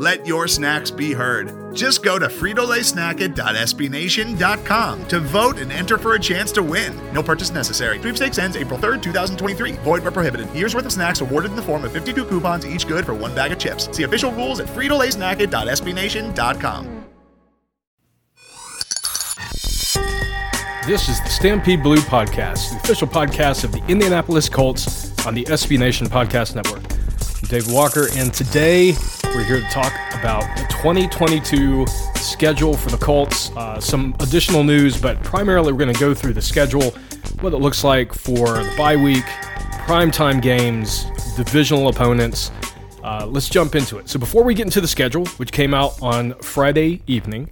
Let your snacks be heard. Just go to fritolaysnacket.sbnation.com to vote and enter for a chance to win. No purchase necessary. Sweepstakes ends April 3rd, 2023. Void where prohibited. Year's worth of snacks awarded in the form of 52 coupons, each good for one bag of chips. See official rules at fritolaysnacket.sbnation.com. This is the Stampede Blue Podcast, the official podcast of the Indianapolis Colts on the SB Nation Podcast Network. I'm Dave Walker, and today we're here to talk about the 2022 schedule for the Colts. Uh, some additional news, but primarily we're going to go through the schedule, what it looks like for the bye week, primetime games, divisional opponents. Uh, let's jump into it. So before we get into the schedule, which came out on Friday evening,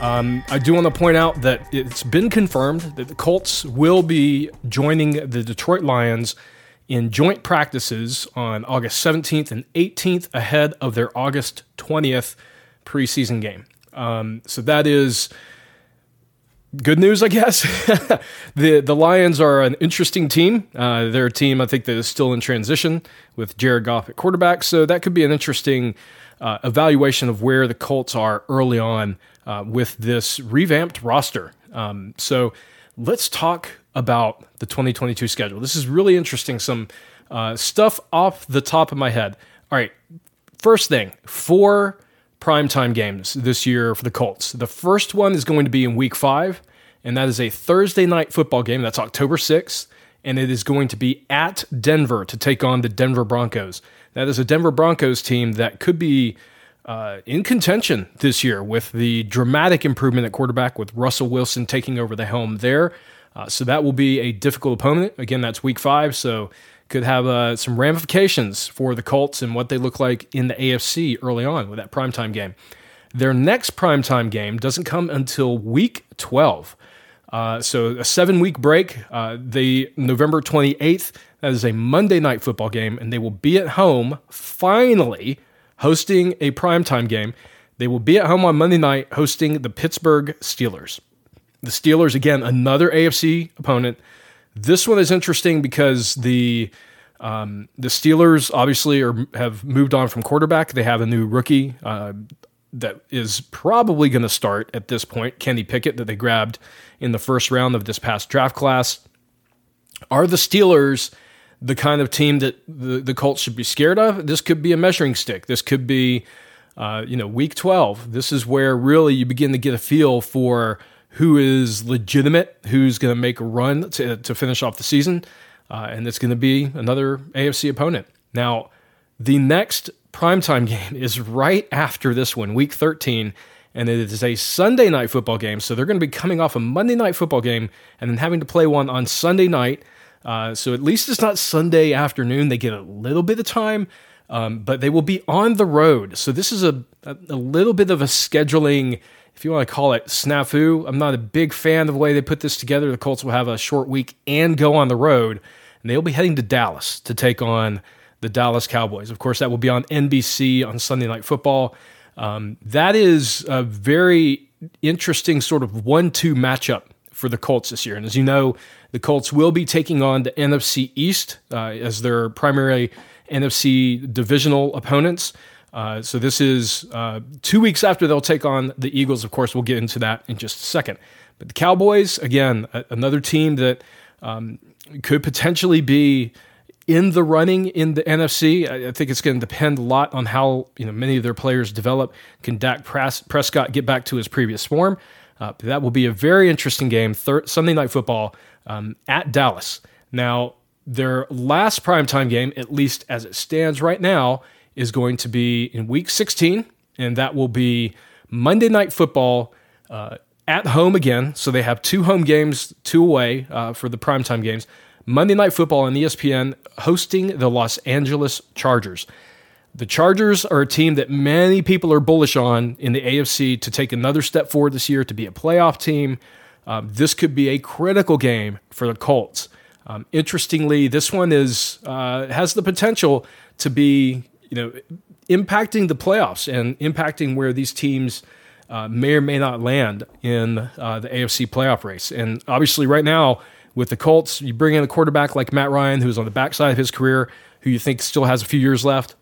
um, I do want to point out that it's been confirmed that the Colts will be joining the Detroit Lions in joint practices on August 17th and 18th ahead of their August 20th preseason game. Um, so that is good news, I guess. the The Lions are an interesting team. Uh, they're a team I think that is still in transition with Jared Goff at quarterback, so that could be an interesting uh, evaluation of where the Colts are early on uh, with this revamped roster. Um, so let's talk about the 2022 schedule. This is really interesting. Some uh, stuff off the top of my head. All right, first thing, four primetime games this year for the Colts. The first one is going to be in week five, and that is a Thursday night football game. That's October 6th, and it is going to be at Denver to take on the Denver Broncos. That is a Denver Broncos team that could be uh, in contention this year with the dramatic improvement at quarterback with Russell Wilson taking over the helm there. Uh, so that will be a difficult opponent. Again, that's week five, so could have uh, some ramifications for the Colts and what they look like in the AFC early on with that primetime game. Their next primetime game doesn't come until week 12. Uh, so a seven week break. Uh, the November 28th, that is a Monday night football game, and they will be at home finally hosting a primetime game. They will be at home on Monday night hosting the Pittsburgh Steelers. The Steelers, again, another AFC opponent. This one is interesting because the um, the Steelers obviously are, have moved on from quarterback. They have a new rookie uh, that is probably going to start at this point, Kenny Pickett, that they grabbed in the first round of this past draft class. Are the Steelers the kind of team that the, the Colts should be scared of? This could be a measuring stick. This could be, uh, you know, week 12. This is where really you begin to get a feel for who is legitimate, who's going to make a run to, to finish off the season, uh, and it's going to be another AFC opponent. Now, the next primetime game is right after this one, week 13, and it is a Sunday night football game. So they're going to be coming off a Monday night football game and then having to play one on Sunday night. Uh, so at least it's not Sunday afternoon. They get a little bit of time, um, but they will be on the road. So this is a, a, a little bit of a scheduling if you want to call it snafu, I'm not a big fan of the way they put this together. The Colts will have a short week and go on the road, and they'll be heading to Dallas to take on the Dallas Cowboys. Of course, that will be on NBC on Sunday Night Football. Um, that is a very interesting sort of one-two matchup for the Colts this year. And as you know, the Colts will be taking on the NFC East uh, as their primary NFC divisional opponents. Uh, so this is uh, two weeks after they'll take on the Eagles. Of course, we'll get into that in just a second. But the Cowboys, again, a- another team that um, could potentially be in the running in the NFC. I, I think it's going to depend a lot on how you know many of their players develop. Can Dak Pres- Prescott get back to his previous form? Uh, that will be a very interesting game. Thir- Sunday Night Football um, at Dallas. Now, their last primetime game, at least as it stands right now, is going to be in week 16, and that will be Monday Night Football uh, at home again. So they have two home games, two away uh, for the primetime games. Monday Night Football on ESPN hosting the Los Angeles Chargers. The Chargers are a team that many people are bullish on in the AFC to take another step forward this year to be a playoff team. Um, this could be a critical game for the Colts. Um, interestingly, this one is uh, has the potential to be you know impacting the playoffs and impacting where these teams uh, may or may not land in uh, the AFC playoff race. And obviously, right now with the Colts, you bring in a quarterback like Matt Ryan, who's on the backside of his career, who you think still has a few years left.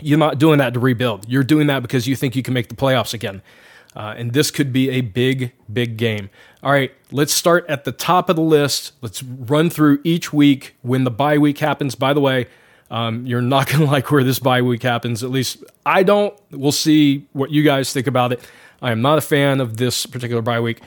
You're not doing that to rebuild. You're doing that because you think you can make the playoffs again. Uh, and this could be a big, big game. All right, let's start at the top of the list. Let's run through each week when the bye week happens. By the way, um, you're not going to like where this bye week happens. At least I don't. We'll see what you guys think about it. I am not a fan of this particular bye week.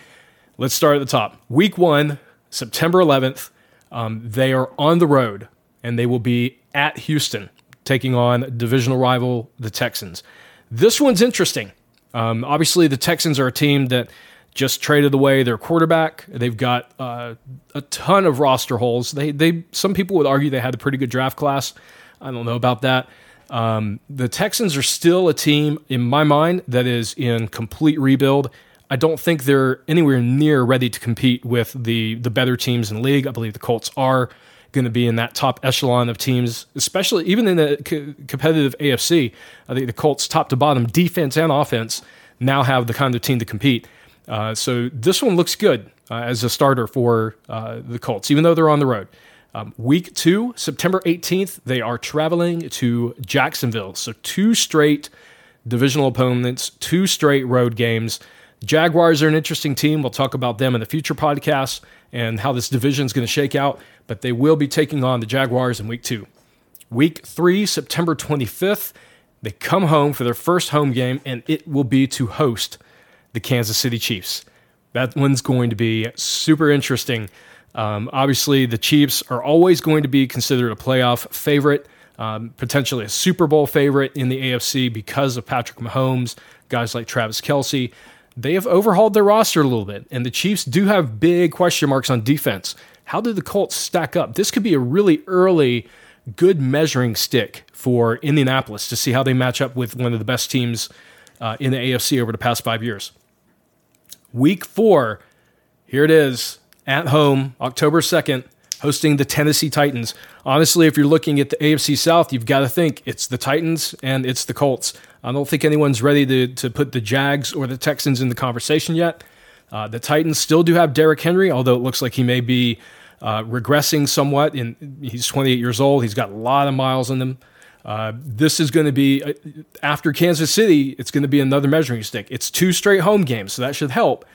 Let's start at the top. Week one, September 11th. Um, they are on the road and they will be at Houston taking on divisional rival, the Texans. This one's interesting. Um, obviously, the Texans are a team that just traded away their quarterback. They've got uh, a ton of roster holes. They, they, some people would argue they had a pretty good draft class. I don't know about that. Um, the Texans are still a team, in my mind, that is in complete rebuild. I don't think they're anywhere near ready to compete with the the better teams in the league. I believe the Colts are going to be in that top echelon of teams, especially even in the co- competitive AFC. I think the Colts, top to bottom, defense and offense, now have the kind of team to compete. Uh, so this one looks good uh, as a starter for uh, the Colts, even though they're on the road. Um, week two, September 18th, they are traveling to Jacksonville. So two straight divisional opponents, two straight road games. Jaguars are an interesting team. We'll talk about them in the future podcast and how this division is going to shake out, but they will be taking on the Jaguars in week two. Week three, September 25th, they come home for their first home game, and it will be to host the Kansas City Chiefs. That one's going to be super interesting. Um, obviously, the Chiefs are always going to be considered a playoff favorite, um, potentially a Super Bowl favorite in the AFC because of Patrick Mahomes, guys like Travis Kelce. they have overhauled their roster a little bit, and the Chiefs do have big question marks on defense. How do the Colts stack up? This could be a really early, good measuring stick for Indianapolis to see how they match up with one of the best teams uh, in the AFC over the past five years. Week four, here it is at home, October 2nd, hosting the Tennessee Titans. Honestly, if you're looking at the AFC South, you've got to think it's the Titans and it's the Colts. I don't think anyone's ready to, to put the Jags or the Texans in the conversation yet. Uh, the Titans still do have Derrick Henry, although it looks like he may be uh, regressing somewhat. In he's 28 years old. He's got a lot of miles in him. Uh, this is going to be uh, after Kansas City. It's going to be another measuring stick. It's two straight home games, so that should help.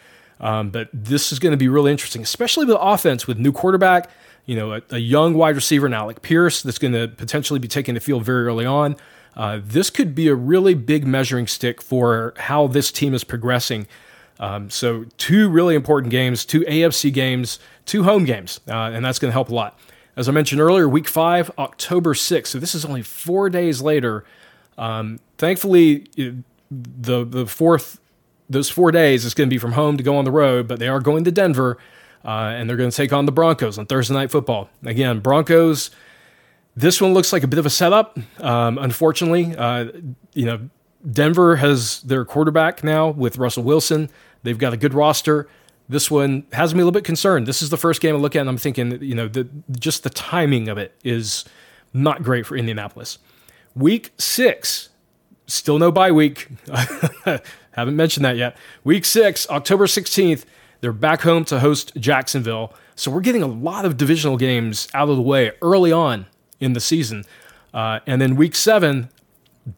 Um, but this is going to be really interesting, especially with offense with new quarterback. You know, a, a young wide receiver now like Pierce that's going to potentially be taking the field very early on. Uh, this could be a really big measuring stick for how this team is progressing. Um, so, two really important games, two AFC games, two home games, uh, and that's going to help a lot. As I mentioned earlier, week five, October 6th. So, this is only four days later. Um, thankfully, the, the fourth, those four days is going to be from home to go on the road, but they are going to Denver. Uh, and they're going to take on the Broncos on Thursday Night Football. Again, Broncos this one looks like a bit of a setup. Um, unfortunately, uh, you know, Denver has their quarterback now with Russell Wilson. They've got a good roster. This one has me a little bit concerned. This is the first game I look at, and I'm thinking, you know, the, just the timing of it is not great for Indianapolis. Week six, still no bye week. Haven't mentioned that yet. Week six, October 16th, they're back home to host Jacksonville. So we're getting a lot of divisional games out of the way early on in the season. Uh, and then week seven,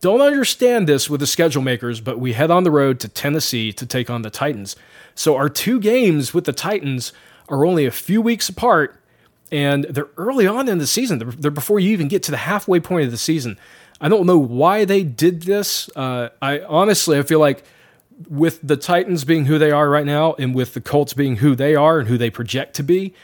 don't understand this with the schedule makers, but we head on the road to Tennessee to take on the Titans. So our two games with the Titans are only a few weeks apart, and they're early on in the season. They're, they're before you even get to the halfway point of the season. I don't know why they did this. Uh, I honestly, I feel like with the Titans being who they are right now, and with the Colts being who they are and who they project to be,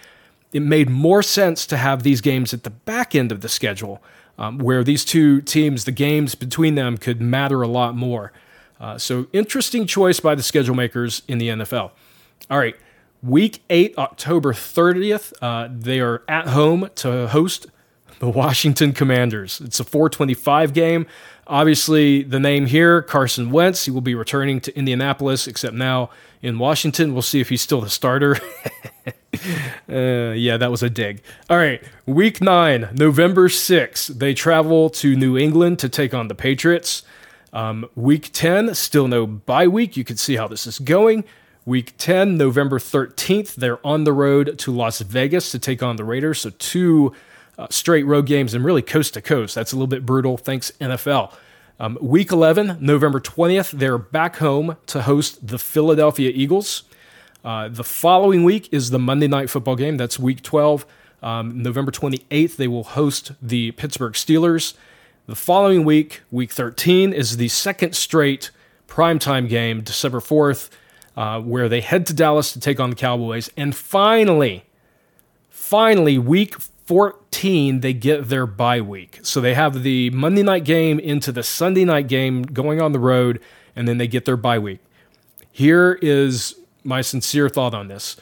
it made more sense to have these games at the back end of the schedule, um, where these two teams, the games between them, could matter a lot more. Uh, so, interesting choice by the schedule makers in the NFL. All right, week eight, October 30th, uh, they are at home to host the Washington Commanders. It's a 425 game. Obviously, the name here, Carson Wentz, he will be returning to Indianapolis, except now in Washington. We'll see if he's still the starter. uh, yeah, that was a dig. All right, week nine, November 6th, they travel to New England to take on the Patriots. Um, week 10, still no bye week. You can see how this is going. Week 10, November 13th, they're on the road to Las Vegas to take on the Raiders. So, two uh, straight road games and really coast to coast. That's a little bit brutal. Thanks, NFL. Um, week 11, November 20th, they're back home to host the Philadelphia Eagles. Uh, the following week is the Monday Night Football game. That's week 12. Um, November 28th, they will host the Pittsburgh Steelers. The following week, week 13, is the second straight primetime game, December 4th, uh, where they head to Dallas to take on the Cowboys. And finally, finally, week 14, they get their bye week. So they have the Monday night game into the Sunday night game going on the road, and then they get their bye week. Here is my sincere thought on this.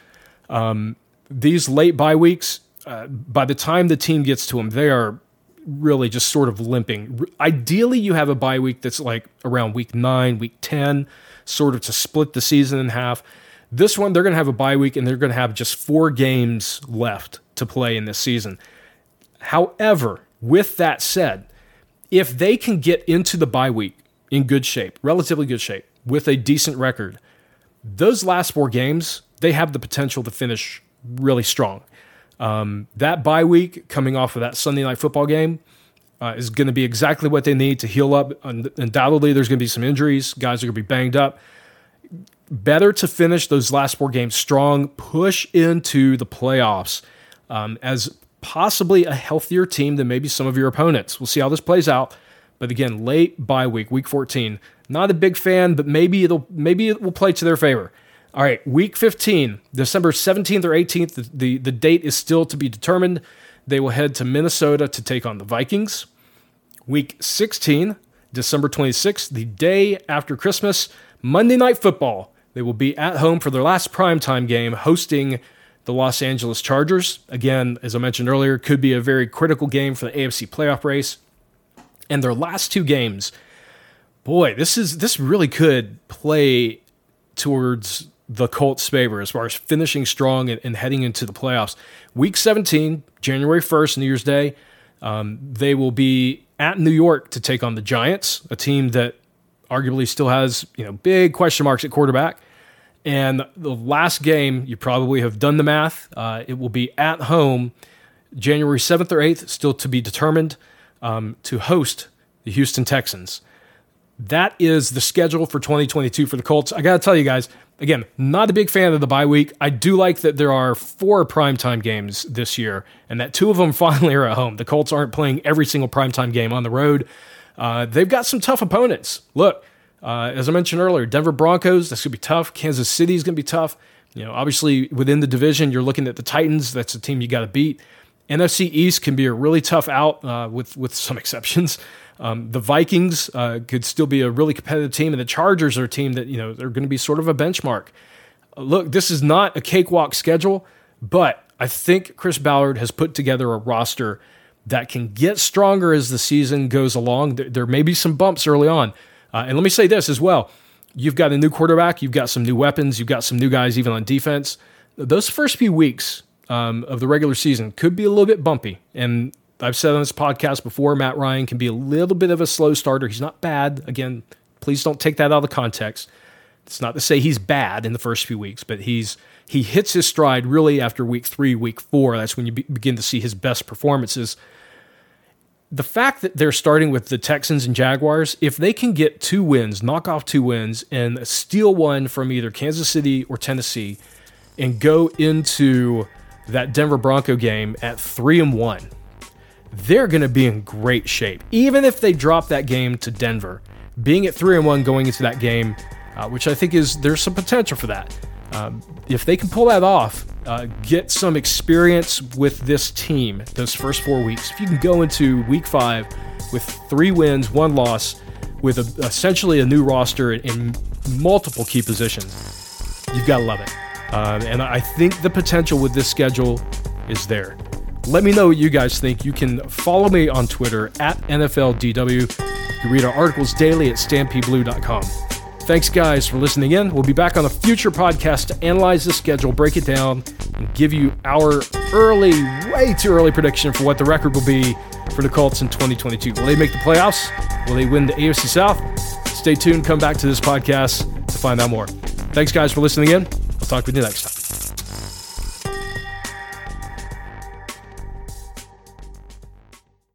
Um, these late bye weeks, uh, by the time the team gets to them, they are really just sort of limping. Ideally, you have a bye week that's like around week nine, week 10, sort of to split the season in half. This one, they're going to have a bye week and they're going to have just four games left to play in this season. However, with that said, if they can get into the bye week in good shape, relatively good shape, with a decent record, those last four games, they have the potential to finish really strong. Um, that bye week coming off of that Sunday night football game uh, is going to be exactly what they need to heal up. Undoubtedly, there's going to be some injuries. Guys are going to be banged up. Better to finish those last four games strong, push into the playoffs um, as possibly a healthier team than maybe some of your opponents. We'll see how this plays out. But again, late bye week, week 14. Not a big fan, but maybe it'll maybe it will play to their favor. All right, week 15, December 17th or 18th, the, the, the, date is still to be determined. They will head to Minnesota to take on the Vikings. Week 16, December 26th, the day after Christmas, Monday Night Football. They will be at home for their last primetime game hosting the Los Angeles Chargers. Again, as I mentioned earlier, could be a very critical game for the AFC playoff race. And their last two games, boy, this is this really could play towards the Colts' favor as far as finishing strong and, and heading into the playoffs. Week 17, January 1st, New Year's Day, um, they will be at New York to take on the Giants, a team that arguably still has you know big question marks at quarterback. And the last game, you probably have done the math. Uh, it will be at home, January 7th or 8th, still to be determined, um, to host the Houston Texans. That is the schedule for 2022 for the Colts. I got to tell you guys, Again, not a big fan of the bye week. I do like that there are four primetime games this year, and that two of them finally are at home. The Colts aren't playing every single primetime game on the road. Uh, they've got some tough opponents. Look, uh, as I mentioned earlier, Denver Broncos, that's going to be tough. Kansas City is going to be tough. You know, obviously within the division, you're looking at the Titans. That's a team you got to beat. NFC East can be a really tough out uh, with with some exceptions. Um, the Vikings uh, could still be a really competitive team, and the Chargers are a team that you know they're going to be sort of a benchmark. Look, this is not a cakewalk schedule, but I think Chris Ballard has put together a roster that can get stronger as the season goes along. There, there may be some bumps early on, uh, and let me say this as well: you've got a new quarterback, you've got some new weapons, you've got some new guys even on defense. Those first few weeks um, of the regular season could be a little bit bumpy, and I've said on this podcast before, Matt Ryan can be a little bit of a slow starter. He's not bad. Again, please don't take that out of context. It's not to say he's bad in the first few weeks, but he's he hits his stride really after week three, week four. That's when you be, begin to see his best performances. The fact that they're starting with the Texans and Jaguars, if they can get two wins, knock off two wins, and steal one from either Kansas City or Tennessee, and go into that Denver Bronco game at three and one, they're going to be in great shape. Even if they drop that game to Denver, being at 3 and 1 going into that game, uh, which I think is there's some potential for that. Um, if they can pull that off, uh, get some experience with this team those first four weeks, if you can go into week five with three wins, one loss, with a, essentially a new roster in, multiple key positions, you've got to love it. Um, and I think the potential with this schedule is there. Let me know what you guys think. You can follow me on Twitter at NFLDW. You can read our articles daily at stampedeblue.com. Thanks, guys, for listening in. We'll be back on a future podcast to analyze the schedule, break it down, and give you our early, way too early prediction for what the record will be for the Colts in 2022. Will they make the playoffs? Will they win the AFC South? Stay tuned. Come back to this podcast to find out more. Thanks, guys, for listening in. I'll talk with you next time.